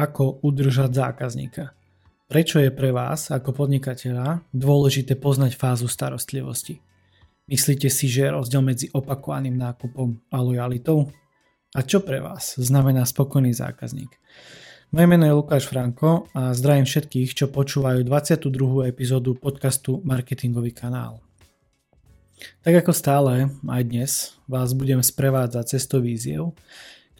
Ako udržať zákazníka? Prečo je pre vás ako podnikateľa dôležité poznať fázu starostlivosti? Myslíte si, že je rozdiel medzi opakovaným nákupom a lojalitou? A čo pre vás znamená spokojný zákazník? Moje meno je Lukáš Franko a zdravím všetkých, čo počúvajú 22. epizódu podcastu Marketingový kanál. Tak ako stále, aj dnes vás budem sprevádzať cestou víziev,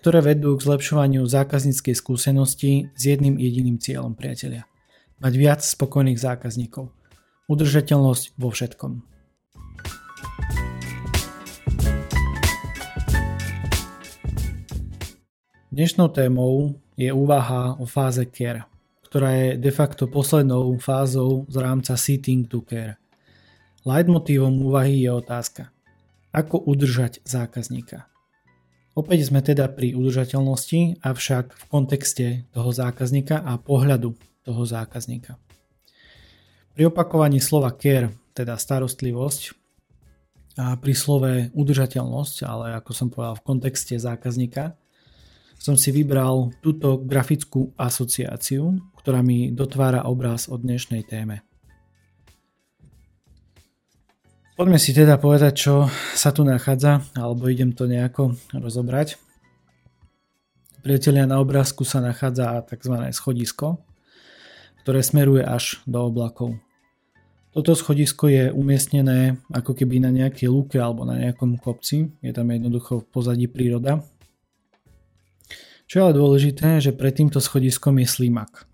ktoré vedú k zlepšovaniu zákazníckej skúsenosti s jedným jediným cieľom priatelia. Mať viac spokojných zákazníkov. Udržateľnosť vo všetkom. Dnešnou témou je úvaha o fáze care, ktorá je de facto poslednou fázou z rámca Sitting to Care. Leitmotívom úvahy je otázka, ako udržať zákazníka. Opäť sme teda pri udržateľnosti, avšak v kontexte toho zákazníka a pohľadu toho zákazníka. Pri opakovaní slova care, teda starostlivosť, a pri slove udržateľnosť, ale ako som povedal v kontexte zákazníka, som si vybral túto grafickú asociáciu, ktorá mi dotvára obraz o dnešnej téme. Poďme si teda povedať, čo sa tu nachádza, alebo idem to nejako rozobrať. Priatelia, na obrázku sa nachádza tzv. schodisko, ktoré smeruje až do oblakov. Toto schodisko je umiestnené ako keby na nejakej lúke alebo na nejakom kopci. Je tam jednoducho v pozadí príroda. Čo je ale dôležité, že pred týmto schodiskom je slimak.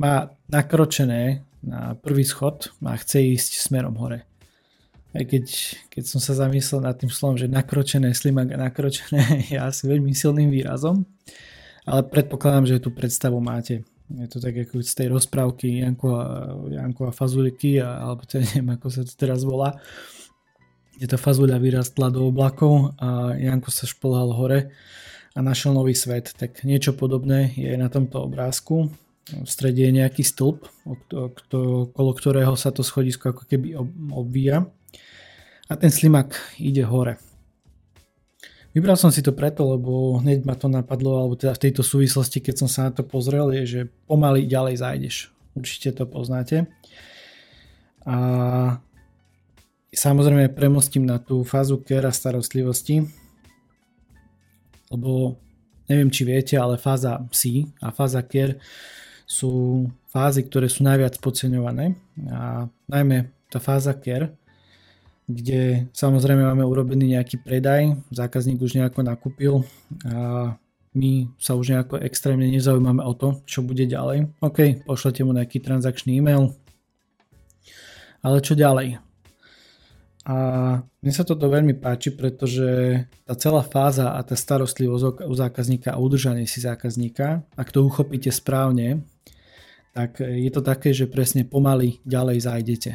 Má nakročené na prvý schod a chce ísť smerom hore aj keď, keď som sa zamyslel nad tým slovom, že nakročené, slimak a nakročené je asi veľmi silným výrazom, ale predpokladám, že tú predstavu máte. Je to tak ako z tej rozprávky Janko a, Janko a Fazuliky, a, alebo to neviem, ako sa to teraz volá, kde tá Fazuľa vyrastla do oblakov a Janko sa šplhal hore a našiel nový svet. Tak niečo podobné je na tomto obrázku. V strede je nejaký stĺp, okolo ktorého sa to schodisko ako keby obvíja a ten slimak ide hore. Vybral som si to preto, lebo hneď ma to napadlo, alebo teda v tejto súvislosti, keď som sa na to pozrel, je, že pomaly ďalej zájdeš. Určite to poznáte. A samozrejme premostím na tú fázu care a starostlivosti, lebo neviem, či viete, ale fáza C a fáza care sú fázy, ktoré sú najviac podceňované. A najmä tá fáza care kde samozrejme máme urobený nejaký predaj, zákazník už nejako nakúpil a my sa už nejako extrémne nezaujímame o to, čo bude ďalej. OK, pošlete mu nejaký transakčný e-mail, ale čo ďalej? A mne sa toto veľmi páči, pretože tá celá fáza a tá starostlivosť u zákazníka a udržanie si zákazníka, ak to uchopíte správne, tak je to také, že presne pomaly ďalej zájdete.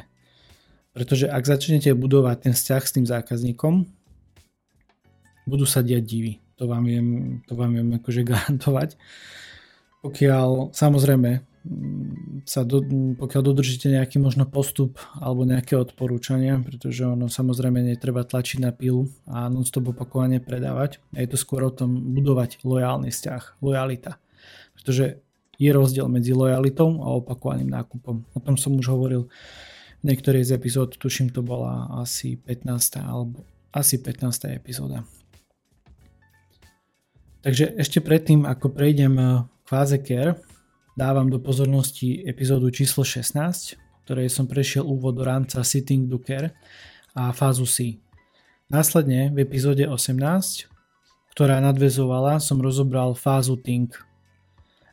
Pretože ak začnete budovať ten vzťah s tým zákazníkom, budú sa diať divy. To vám viem, to vám viem akože garantovať. Pokiaľ samozrejme mm, sa do, pokiaľ dodržíte nejaký možno postup alebo nejaké odporúčania, pretože ono samozrejme netreba tlačiť na pilu a non-stop opakovane predávať. A je to skôr o tom budovať lojálny vzťah, lojalita. Pretože je rozdiel medzi lojalitou a opakovaným nákupom. O tom som už hovoril niektorej z epizód, tuším to bola asi 15. alebo asi 15. epizóda. Takže ešte predtým, ako prejdem k fáze care, dávam do pozornosti epizódu číslo 16, ktorej som prešiel úvod do rámca Sitting do Care a fázu C. Následne v epizóde 18, ktorá nadvezovala, som rozobral fázu Think.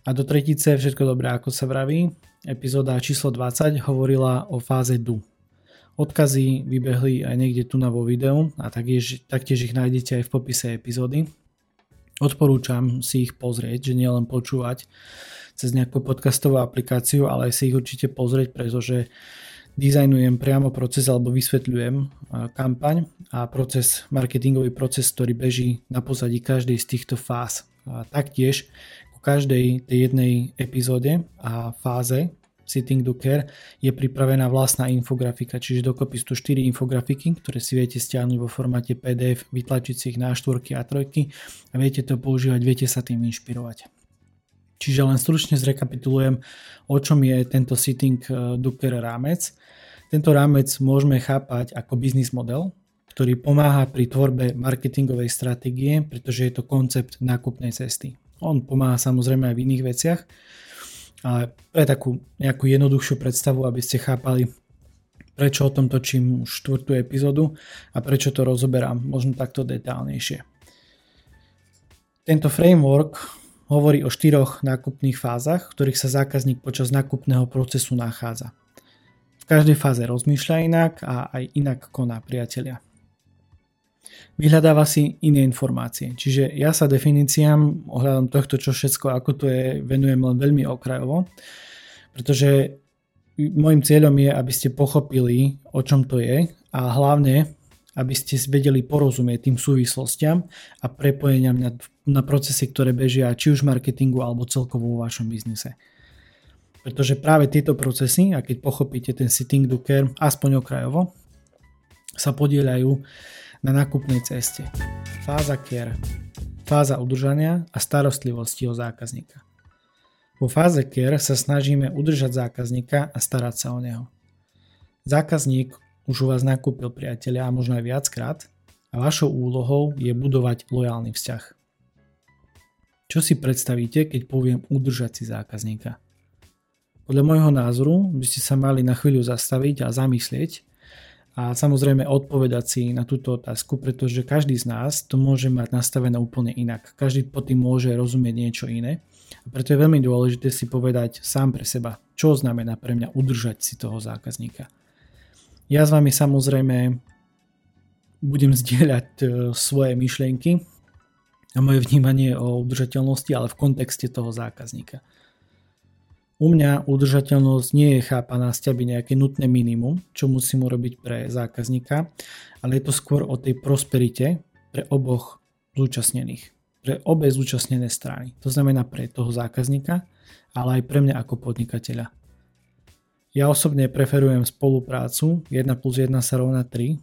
A do tretice všetko dobré, ako sa vraví, epizóda číslo 20 hovorila o fáze DU. Odkazy vybehli aj niekde tu na vo videu a taktiež, taktiež ich nájdete aj v popise epizódy. Odporúčam si ich pozrieť, že nielen počúvať cez nejakú podcastovú aplikáciu, ale aj si ich určite pozrieť, pretože dizajnujem priamo proces alebo vysvetľujem kampaň a proces, marketingový proces, ktorý beží na pozadí každej z týchto fáz. A taktiež každej tej jednej epizóde a fáze Sitting do Care je pripravená vlastná infografika, čiže dokopy sú 4 infografiky, ktoré si viete stiahnuť vo formáte PDF, vytlačiť si ich na štvorky a trojky a viete to používať, viete sa tým inšpirovať. Čiže len stručne zrekapitulujem, o čom je tento sitting eh, Docker rámec. Tento rámec môžeme chápať ako biznis model, ktorý pomáha pri tvorbe marketingovej stratégie, pretože je to koncept nákupnej cesty. On pomáha samozrejme aj v iných veciach, ale pre takú nejakú jednoduchšiu predstavu, aby ste chápali, prečo o tom točím už štvrtú epizódu a prečo to rozoberám možno takto detálnejšie. Tento framework hovorí o štyroch nákupných fázach, v ktorých sa zákazník počas nákupného procesu nachádza každej fáze rozmýšľa inak a aj inak koná priatelia. Vyhľadáva si iné informácie, čiže ja sa definíciám ohľadom tohto, čo všetko, ako to je, venujem len veľmi okrajovo, pretože môjim cieľom je, aby ste pochopili, o čom to je a hlavne, aby ste vedeli porozumieť tým súvislostiam a prepojeniam na, na procesy, ktoré bežia či už v marketingu alebo celkovo vo vašom biznise. Pretože práve tieto procesy, a keď pochopíte ten sitting do care, aspoň okrajovo, sa podielajú na nákupnej ceste. Fáza care, fáza udržania a starostlivosti o zákazníka. Vo fáze care sa snažíme udržať zákazníka a starať sa o neho. Zákazník už u vás nakúpil priateľa a možno aj viackrát a vašou úlohou je budovať lojálny vzťah. Čo si predstavíte, keď poviem udržať si zákazníka? Podľa môjho názoru by ste sa mali na chvíľu zastaviť a zamyslieť a samozrejme odpovedať si na túto otázku, pretože každý z nás to môže mať nastavené úplne inak. Každý pod tým môže rozumieť niečo iné. A preto je veľmi dôležité si povedať sám pre seba, čo znamená pre mňa udržať si toho zákazníka. Ja s vami samozrejme budem zdieľať e, svoje myšlienky a moje vnímanie o udržateľnosti, ale v kontexte toho zákazníka. U mňa udržateľnosť nie je chápaná z ťaby nejaké nutné minimum, čo musím urobiť pre zákazníka, ale je to skôr o tej prosperite pre oboch zúčastnených. Pre obe zúčastnené strany. To znamená pre toho zákazníka, ale aj pre mňa ako podnikateľa. Ja osobne preferujem spoluprácu 1 plus 1 sa rovná 3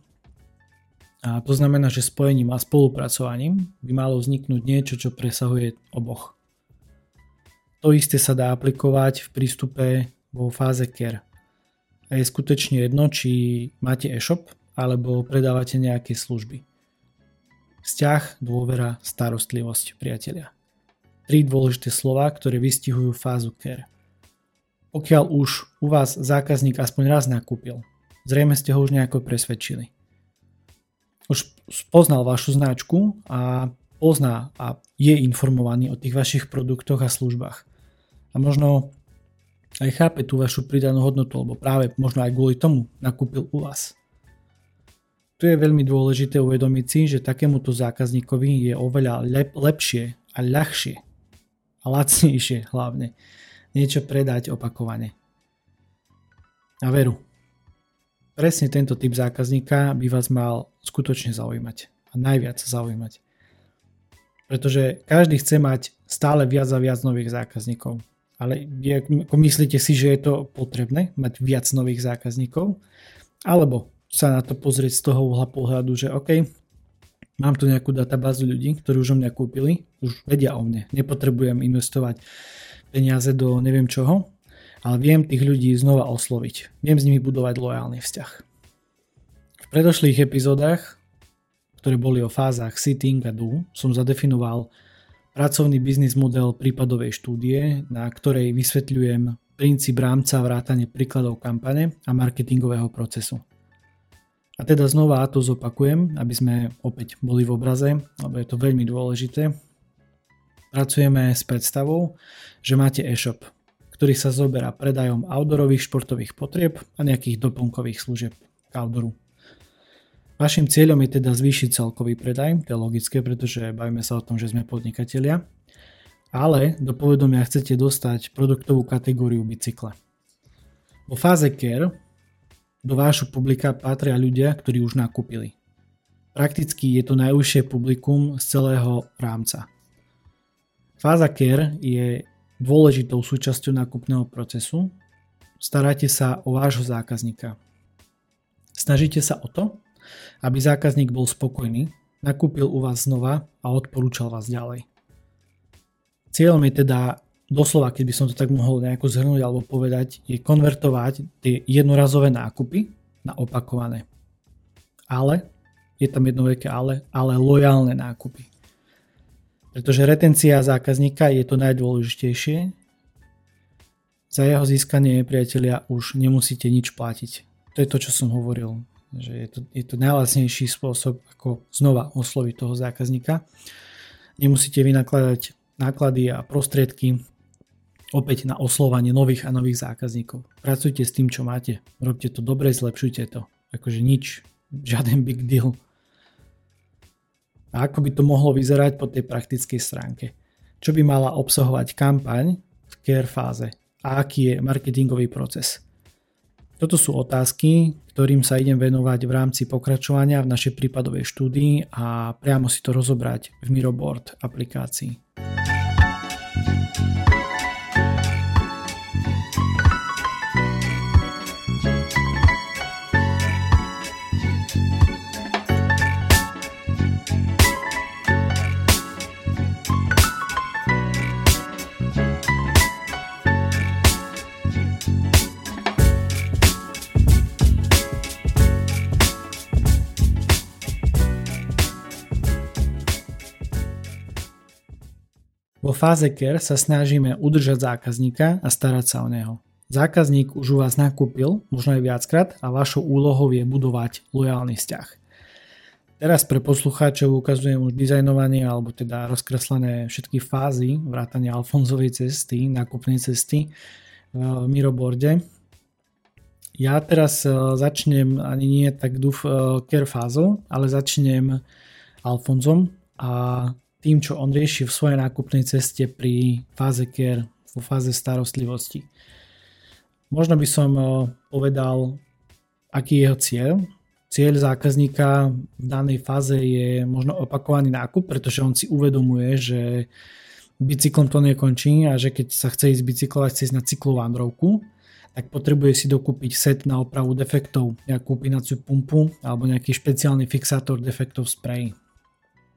a to znamená, že spojením a spolupracovaním by malo vzniknúť niečo, čo presahuje oboch. To isté sa dá aplikovať v prístupe vo fáze care. A je skutočne jedno, či máte e-shop alebo predávate nejaké služby. Vzťah, dôvera, starostlivosť, priatelia. Tri dôležité slova, ktoré vystihujú fázu care. Pokiaľ už u vás zákazník aspoň raz nakúpil, zrejme ste ho už nejako presvedčili. Už poznal vašu značku a pozná a je informovaný o tých vašich produktoch a službách. A možno aj chápe tú vašu pridanú hodnotu, alebo práve možno aj kvôli tomu nakúpil u vás. Tu je veľmi dôležité uvedomiť si, že takémuto zákazníkovi je oveľa lep, lepšie a ľahšie a lacnejšie hlavne niečo predať opakovane. A veru, presne tento typ zákazníka by vás mal skutočne zaujímať a najviac zaujímať pretože každý chce mať stále viac a viac nových zákazníkov. Ale myslíte si, že je to potrebné mať viac nových zákazníkov? Alebo sa na to pozrieť z toho uhla pohľadu, že OK, mám tu nejakú databázu ľudí, ktorí už o mňa kúpili, už vedia o mne, nepotrebujem investovať peniaze do neviem čoho, ale viem tých ľudí znova osloviť. Viem s nimi budovať lojálny vzťah. V predošlých epizódach ktoré boli o fázach sitting a do, som zadefinoval pracovný biznis model prípadovej štúdie, na ktorej vysvetľujem princíp rámca vrátane príkladov kampane a marketingového procesu. A teda znova to zopakujem, aby sme opäť boli v obraze, lebo je to veľmi dôležité. Pracujeme s predstavou, že máte e-shop, ktorý sa zoberá predajom outdoorových športových potrieb a nejakých doplnkových služieb k outdooru. Vašim cieľom je teda zvýšiť celkový predaj, to je logické, pretože bavíme sa o tom, že sme podnikatelia, ale do povedomia chcete dostať produktovú kategóriu bicykla. Vo fáze care do vášho publika patria ľudia, ktorí už nakúpili. Prakticky je to najúžšie publikum z celého rámca. Fáza care je dôležitou súčasťou nákupného procesu. Staráte sa o vášho zákazníka. Snažíte sa o to, aby zákazník bol spokojný, nakúpil u vás znova a odporúčal vás ďalej. Cieľom je teda doslova, keď by som to tak mohol nejako zhrnúť alebo povedať, je konvertovať tie jednorazové nákupy na opakované. Ale, je tam jedno veľké ale, ale lojálne nákupy. Pretože retencia zákazníka je to najdôležitejšie. Za jeho získanie priatelia už nemusíte nič platiť. To je to, čo som hovoril. Že je to, je to najlacnejší spôsob, ako znova osloviť toho zákazníka. Nemusíte vynakladať náklady a prostriedky opäť na oslovanie nových a nových zákazníkov. Pracujte s tým, čo máte. Robte to dobre, zlepšujte to. Akože nič, žiaden big deal. A ako by to mohlo vyzerať po tej praktickej stránke? Čo by mala obsahovať kampaň v care fáze? A aký je marketingový proces? Toto sú otázky, ktorým sa idem venovať v rámci pokračovania v našej prípadovej štúdii a priamo si to rozobrať v Miroboard aplikácii. Vo fáze care sa snažíme udržať zákazníka a starať sa o neho. Zákazník už u vás nakúpil, možno aj viackrát, a vašou úlohou je budovať lojálny vzťah. Teraz pre poslucháčov ukazujem už dizajnovanie alebo teda rozkreslené všetky fázy vrátania Alfonzovej cesty, nákupnej cesty v Miroboarde. Ja teraz e, začnem ani nie tak duf e, care fázou, ale začnem Alfonzom a tým, čo on rieši v svojej nákupnej ceste pri fáze care, vo fáze starostlivosti. Možno by som eh, povedal, aký je jeho cieľ. Cieľ zákazníka v danej fáze je možno opakovaný nákup, pretože on si uvedomuje, že bicyklom to nekončí a že keď sa chce ísť bicyklovať, chce ísť na cyklovandrovku, tak potrebuje si dokúpiť set na opravu defektov, nejakú pinaciu pumpu alebo nejaký špeciálny fixátor defektov spray.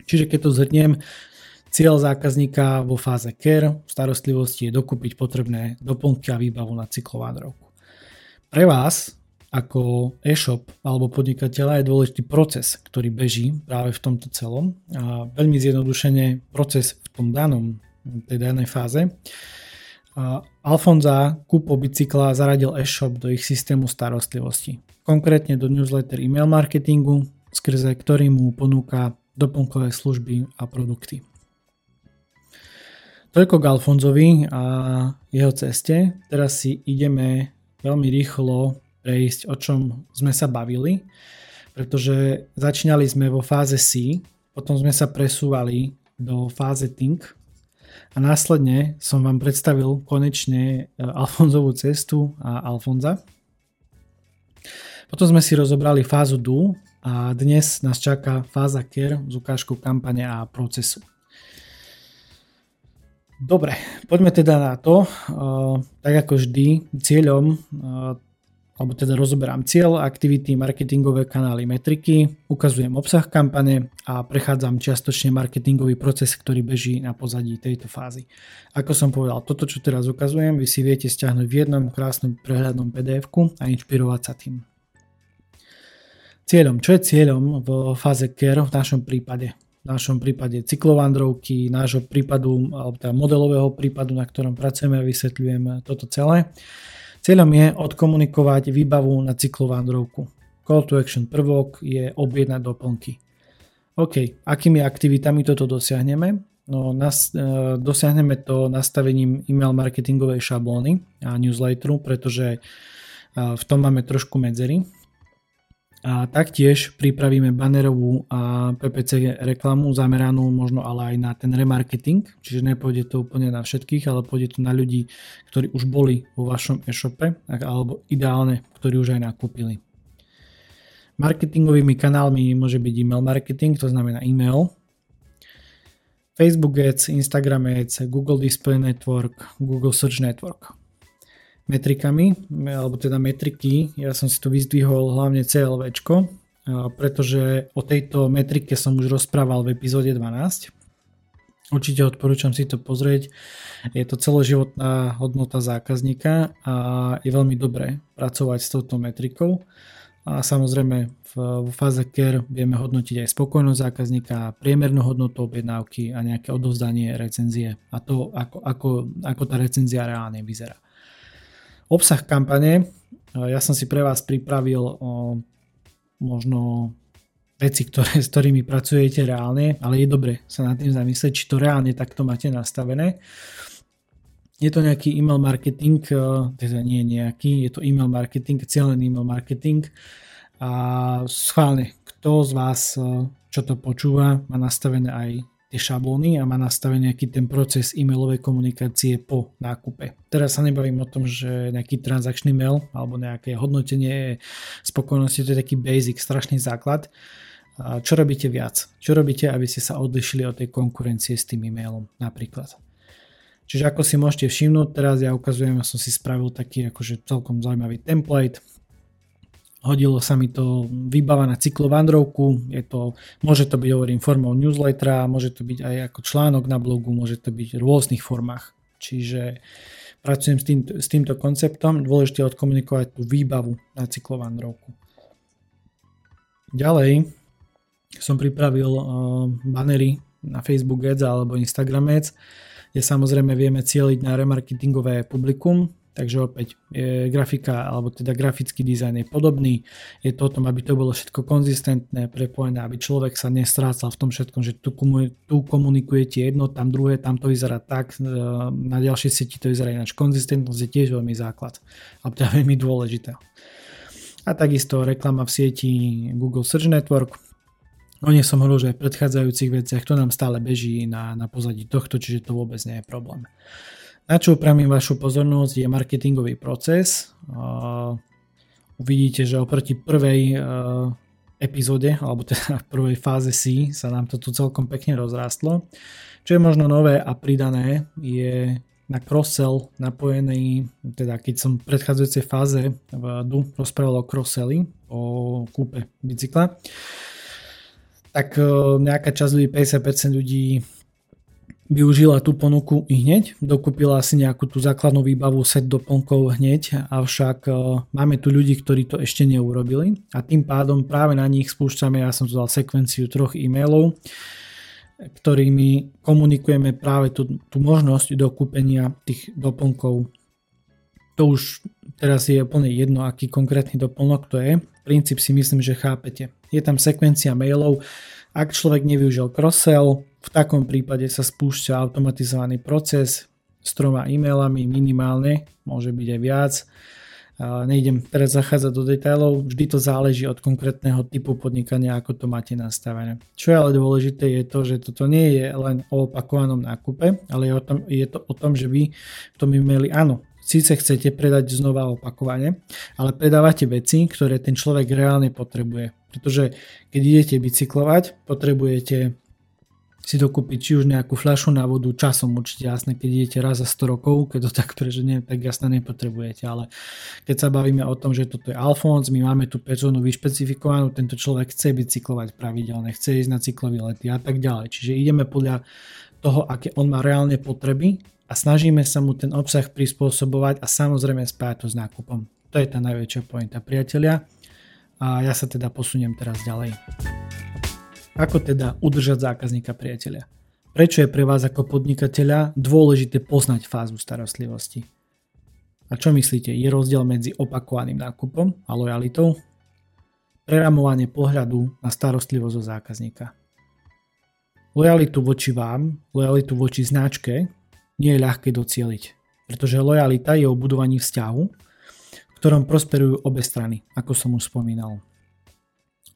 Čiže keď to zhrniem, cieľ zákazníka vo fáze care starostlivosti je dokúpiť potrebné doplnky a výbavu na cyklovádrovku. Pre vás ako e-shop alebo podnikateľa je dôležitý proces, ktorý beží práve v tomto celom a veľmi zjednodušene proces v tom danom, tej danej fáze. Alfonza kúpo bicykla zaradil e-shop do ich systému starostlivosti. Konkrétne do newsletter email marketingu, skrze ktorý mu ponúka doplnkové služby a produkty. Toľko k Alfonzovi a jeho ceste. Teraz si ideme veľmi rýchlo prejsť, o čom sme sa bavili, pretože začínali sme vo fáze C, potom sme sa presúvali do fáze Think a následne som vám predstavil konečne e, Alfonzovú cestu a Alfonza. Potom sme si rozobrali fázu Do a dnes nás čaká fáza care s ukážkou kampane a procesu. Dobre, poďme teda na to. Tak ako vždy, cieľom, alebo teda rozoberám cieľ, aktivity, marketingové kanály, metriky, ukazujem obsah kampane a prechádzam čiastočne marketingový proces, ktorý beží na pozadí tejto fázy. Ako som povedal, toto, čo teraz ukazujem, vy si viete stiahnuť v jednom krásnom prehľadnom pdf a inšpirovať sa tým. Cieľom. Čo je cieľom v fáze care v našom prípade? V našom prípade cyklovandrovky, nášho prípadu, alebo teda modelového prípadu, na ktorom pracujeme a vysvetľujem toto celé. Cieľom je odkomunikovať výbavu na cyklovandrovku. Call to action prvok je objednať doplnky. OK, akými aktivitami toto dosiahneme? No, nas, e, dosiahneme to nastavením email marketingovej šablóny a newsletteru, pretože e, v tom máme trošku medzery a taktiež pripravíme bannerovú a PPC reklamu zameranú možno ale aj na ten remarketing, čiže nepôjde to úplne na všetkých, ale pôjde to na ľudí, ktorí už boli vo vašom e-shope alebo ideálne, ktorí už aj nakúpili. Marketingovými kanálmi môže byť email marketing, to znamená e-mail, Facebook Ads, Instagram Ads, Google Display Network, Google Search Network metrikami, alebo teda metriky. Ja som si tu vyzdvihol hlavne CLV, pretože o tejto metrike som už rozprával v epizóde 12. Určite odporúčam si to pozrieť. Je to celoživotná hodnota zákazníka a je veľmi dobré pracovať s touto metrikou. A samozrejme v, v fáze care vieme hodnotiť aj spokojnosť zákazníka, priemernú hodnotu objednávky a nejaké odovzdanie recenzie a to, ako, ako, ako tá recenzia reálne vyzerá. Obsah kampane, ja som si pre vás pripravil možno veci, ktoré, s ktorými pracujete reálne, ale je dobre sa nad tým zamyslieť, či to reálne takto máte nastavené. Je to nejaký e-mail marketing, eh, teda nie nejaký, je to e-mail marketing, cieľený e-mail marketing a schválne, kto z vás, eh, čo to počúva, má nastavené aj tie šablóny a má nastavený nejaký ten proces e-mailovej komunikácie po nákupe. Teraz sa nebavím o tom, že nejaký transakčný mail alebo nejaké hodnotenie spokojnosti, to je taký basic, strašný základ. Čo robíte viac? Čo robíte, aby ste sa odlišili od tej konkurencie s tým e-mailom napríklad? Čiže ako si môžete všimnúť, teraz ja ukazujem, ja som si spravil taký akože celkom zaujímavý template. Hodilo sa mi to výbava na cyklovandrovku, je to, môže to byť, hovorím, formou newslettera, môže to byť aj ako článok na blogu, môže to byť v rôznych formách. Čiže pracujem s, tým, s týmto konceptom, dôležité odkomunikovať tú výbavu na cyklovandrovku. Ďalej som pripravil uh, banery na Facebook Ads alebo Instagram Ads, kde samozrejme vieme cieliť na remarketingové publikum, takže opäť je grafika alebo teda grafický dizajn je podobný. Je to o tom, aby to bolo všetko konzistentné, prepojené, aby človek sa nestrácal v tom všetkom, že tu, tu komunikujete jedno, tam druhé, tam to vyzerá tak, e, na ďalšej sieti to vyzerá ináč. Konzistentnosť je tiež veľmi základ a to je veľmi dôležité. A takisto reklama v sieti Google Search Network, O nej som hovoril, že aj v predchádzajúcich veciach to nám stále beží na, na pozadí tohto, čiže to vôbec nie je problém. Na čo upravím vašu pozornosť je marketingový proces. Uvidíte, že oproti prvej uh, epizóde, alebo teda v prvej fáze C sa nám to tu celkom pekne rozrástlo. Čo je možno nové a pridané je na cross-sell napojený, teda keď som v predchádzajúcej fáze v DU rozprával o cross-selli, o kúpe bicykla, tak e, nejaká časť ľudí, 50% ľudí využila tú ponuku i hneď, dokúpila si nejakú tú základnú výbavu, set doplnkov hneď, avšak e, máme tu ľudí, ktorí to ešte neurobili a tým pádom práve na nich spúšťame, ja som tu dal sekvenciu troch e-mailov, ktorými komunikujeme práve tú, tú možnosť dokúpenia tých doplnkov. To už teraz je úplne jedno, aký konkrétny doplnok to je. Princíp si myslím, že chápete je tam sekvencia mailov. Ak človek nevyužil cross-sell, v takom prípade sa spúšťa automatizovaný proces s troma e-mailami minimálne, môže byť aj viac. Nejdem teraz zachádzať do detailov, vždy to záleží od konkrétneho typu podnikania, ako to máte nastavené. Čo je ale dôležité je to, že toto nie je len o opakovanom nákupe, ale je, o tom, je to o tom, že vy v tom e-maili áno, síce chcete predať znova opakovane, ale predávate veci, ktoré ten človek reálne potrebuje. Pretože keď idete bicyklovať, potrebujete si dokúpiť či už nejakú fľašu na vodu, časom určite jasné, keď idete raz za 100 rokov, keď to tak preženie, tak jasné nepotrebujete, ale keď sa bavíme o tom, že toto je Alfons, my máme tú personu vyšpecifikovanú, tento človek chce bicyklovať pravidelne, chce ísť na cyklový lety a tak ďalej. Čiže ideme podľa toho, aké on má reálne potreby a snažíme sa mu ten obsah prispôsobovať a samozrejme spájať to s nákupom. To je tá najväčšia pointa, priatelia a ja sa teda posuniem teraz ďalej. Ako teda udržať zákazníka priateľa? Prečo je pre vás ako podnikateľa dôležité poznať fázu starostlivosti? A čo myslíte, je rozdiel medzi opakovaným nákupom a lojalitou? Preramovanie pohľadu na starostlivosť o zákazníka. Lojalitu voči vám, lojalitu voči značke nie je ľahké docieliť, pretože lojalita je o budovaní vzťahu, ktorom prosperujú obe strany, ako som už spomínal.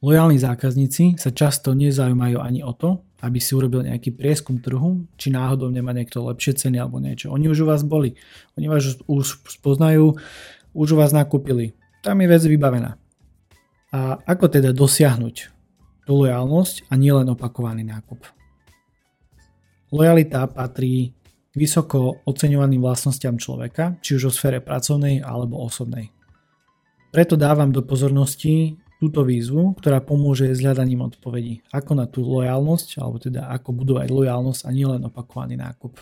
Lojálni zákazníci sa často nezaujímajú ani o to, aby si urobil nejaký prieskum trhu, či náhodou nemá niekto lepšie ceny alebo niečo. Oni už u vás boli, oni vás už spoznajú, už u vás nakúpili. Tam je vec vybavená. A ako teda dosiahnuť tú lojálnosť a nielen opakovaný nákup? Lojalita patrí vysoko oceňovaným vlastnostiam človeka, či už o sfére pracovnej alebo osobnej. Preto dávam do pozornosti tú túto výzvu, ktorá pomôže s hľadaním odpovedí, ako na tú lojalnosť, alebo teda ako budovať lojalnosť a nielen opakovaný nákup.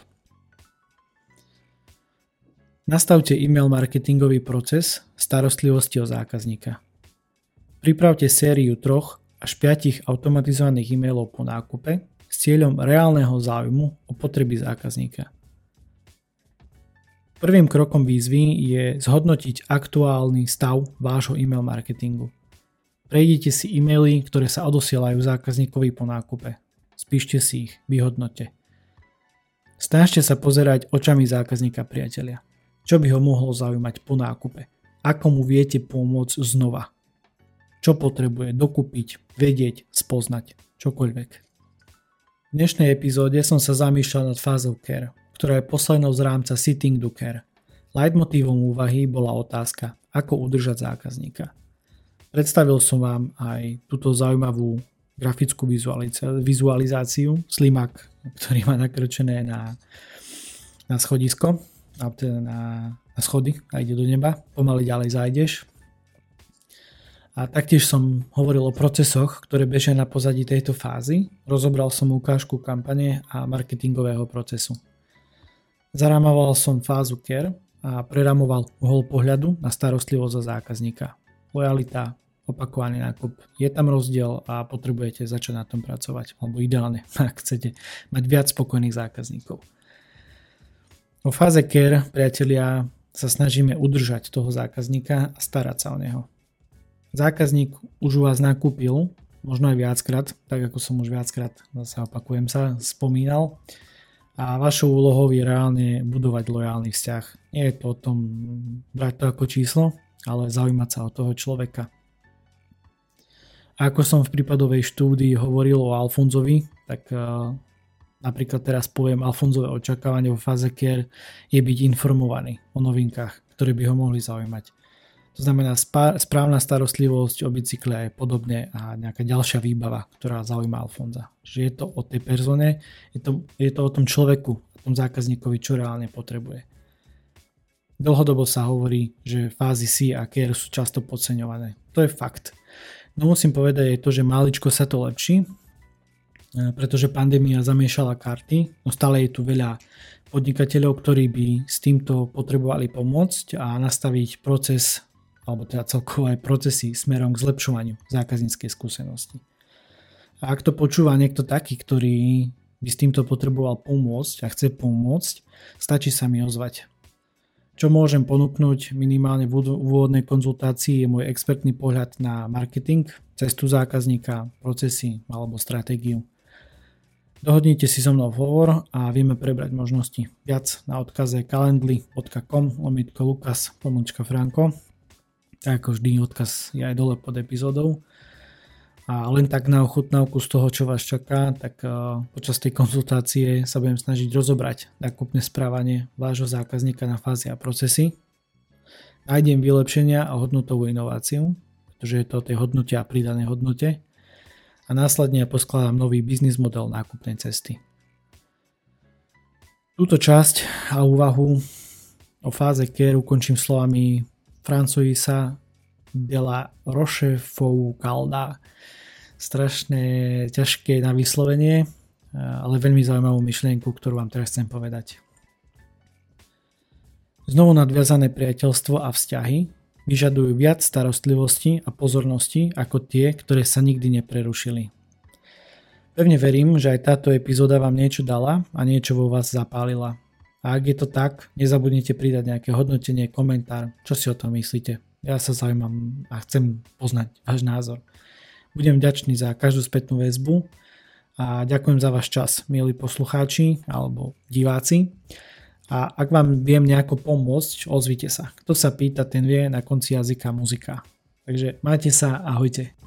Nastavte e-mail marketingový proces starostlivosti o zákazníka. Pripravte sériu troch až 5 automatizovaných e-mailov po nákupe s cieľom reálneho záujmu o potreby zákazníka. Prvým krokom výzvy je zhodnotiť aktuálny stav vášho e-mail marketingu. Prejdite si e-maily, ktoré sa odosielajú zákazníkovi po nákupe. Spíšte si ich, vyhodnote. Snažte sa pozerať očami zákazníka priatelia. Čo by ho mohlo zaujímať po nákupe? Ako mu viete pomôcť znova? Čo potrebuje dokúpiť, vedieť, spoznať, čokoľvek. V dnešnej epizóde som sa zamýšľal nad fázou care, ktorá je poslednou z rámca Sitting do Care. Leitmotívom úvahy bola otázka, ako udržať zákazníka. Predstavil som vám aj túto zaujímavú grafickú vizualizáciu, slimak, ktorý má nakrčené na, na schodisko, teda na, na schody a ide do neba, pomaly ďalej zájdeš. A taktiež som hovoril o procesoch, ktoré bežia na pozadí tejto fázy. Rozobral som ukážku kampane a marketingového procesu. Zarámoval som fázu care a preramoval uhol pohľadu na starostlivosť za zákazníka. Lojalita, opakovaný nákup. Je tam rozdiel a potrebujete začať na tom pracovať, alebo ideálne, ak chcete mať viac spokojných zákazníkov. Vo fáze care, priatelia, sa snažíme udržať toho zákazníka a starať sa o neho. Zákazník už u vás nakúpil, možno aj viackrát, tak ako som už viackrát, zase opakujem sa, spomínal, a vašou úlohou je reálne budovať lojálny vzťah. Nie je to o tom brať to ako číslo, ale zaujímať sa o toho človeka. Ako som v prípadovej štúdii hovoril o Alfonzovi, tak uh, napríklad teraz poviem Alfonzové očakávanie vo fáze care je byť informovaný o novinkách, ktoré by ho mohli zaujímať. To znamená správna starostlivosť o bicykle a podobne a nejaká ďalšia výbava, ktorá zaujíma Alfonza. Že je to o tej persone, je to, je to o tom človeku, o tom zákazníkovi, čo reálne potrebuje. Dlhodobo sa hovorí, že fázy C a care sú často podceňované. To je fakt. No musím povedať je to, že maličko sa to lepší, e, pretože pandémia zamiešala karty, no stále je tu veľa podnikateľov, ktorí by s týmto potrebovali pomôcť a nastaviť proces alebo teda celkovo aj procesy smerom k zlepšovaniu zákazníckej skúsenosti. A ak to počúva niekto taký, ktorý by s týmto potreboval pomôcť a chce pomôcť, stačí sa mi ozvať. Čo môžem ponúknuť minimálne v úvodnej konzultácii je môj expertný pohľad na marketing, cestu zákazníka, procesy alebo stratégiu. Dohodnite si so mnou hovor a vieme prebrať možnosti. Viac na odkaze calendly.com lomitko lukas franko tak ako vždy odkaz je aj dole pod epizódou. A len tak na ochutnávku z toho, čo vás čaká, tak uh, počas tej konzultácie sa budem snažiť rozobrať nákupné správanie vášho zákazníka na fázy a procesy. Nájdem vylepšenia a hodnotovú inováciu, pretože je to o tej hodnote a pridanej hodnote. A následne poskladám nový biznis model nákupnej cesty. Túto časť a úvahu o fáze care ukončím slovami Francoisa de la Rochefoucalda. Strašne ťažké na vyslovenie, ale veľmi zaujímavú myšlienku, ktorú vám teraz chcem povedať. Znovu nadviazané priateľstvo a vzťahy vyžadujú viac starostlivosti a pozornosti ako tie, ktoré sa nikdy neprerušili. Pevne verím, že aj táto epizóda vám niečo dala a niečo vo vás zapálila. A ak je to tak, nezabudnite pridať nejaké hodnotenie, komentár, čo si o tom myslíte. Ja sa zaujímam a chcem poznať váš názor. Budem vďačný za každú spätnú väzbu a ďakujem za váš čas, milí poslucháči alebo diváci. A ak vám viem nejako pomôcť, ozvite sa. Kto sa pýta, ten vie na konci jazyka muzika. Takže majte sa, ahojte.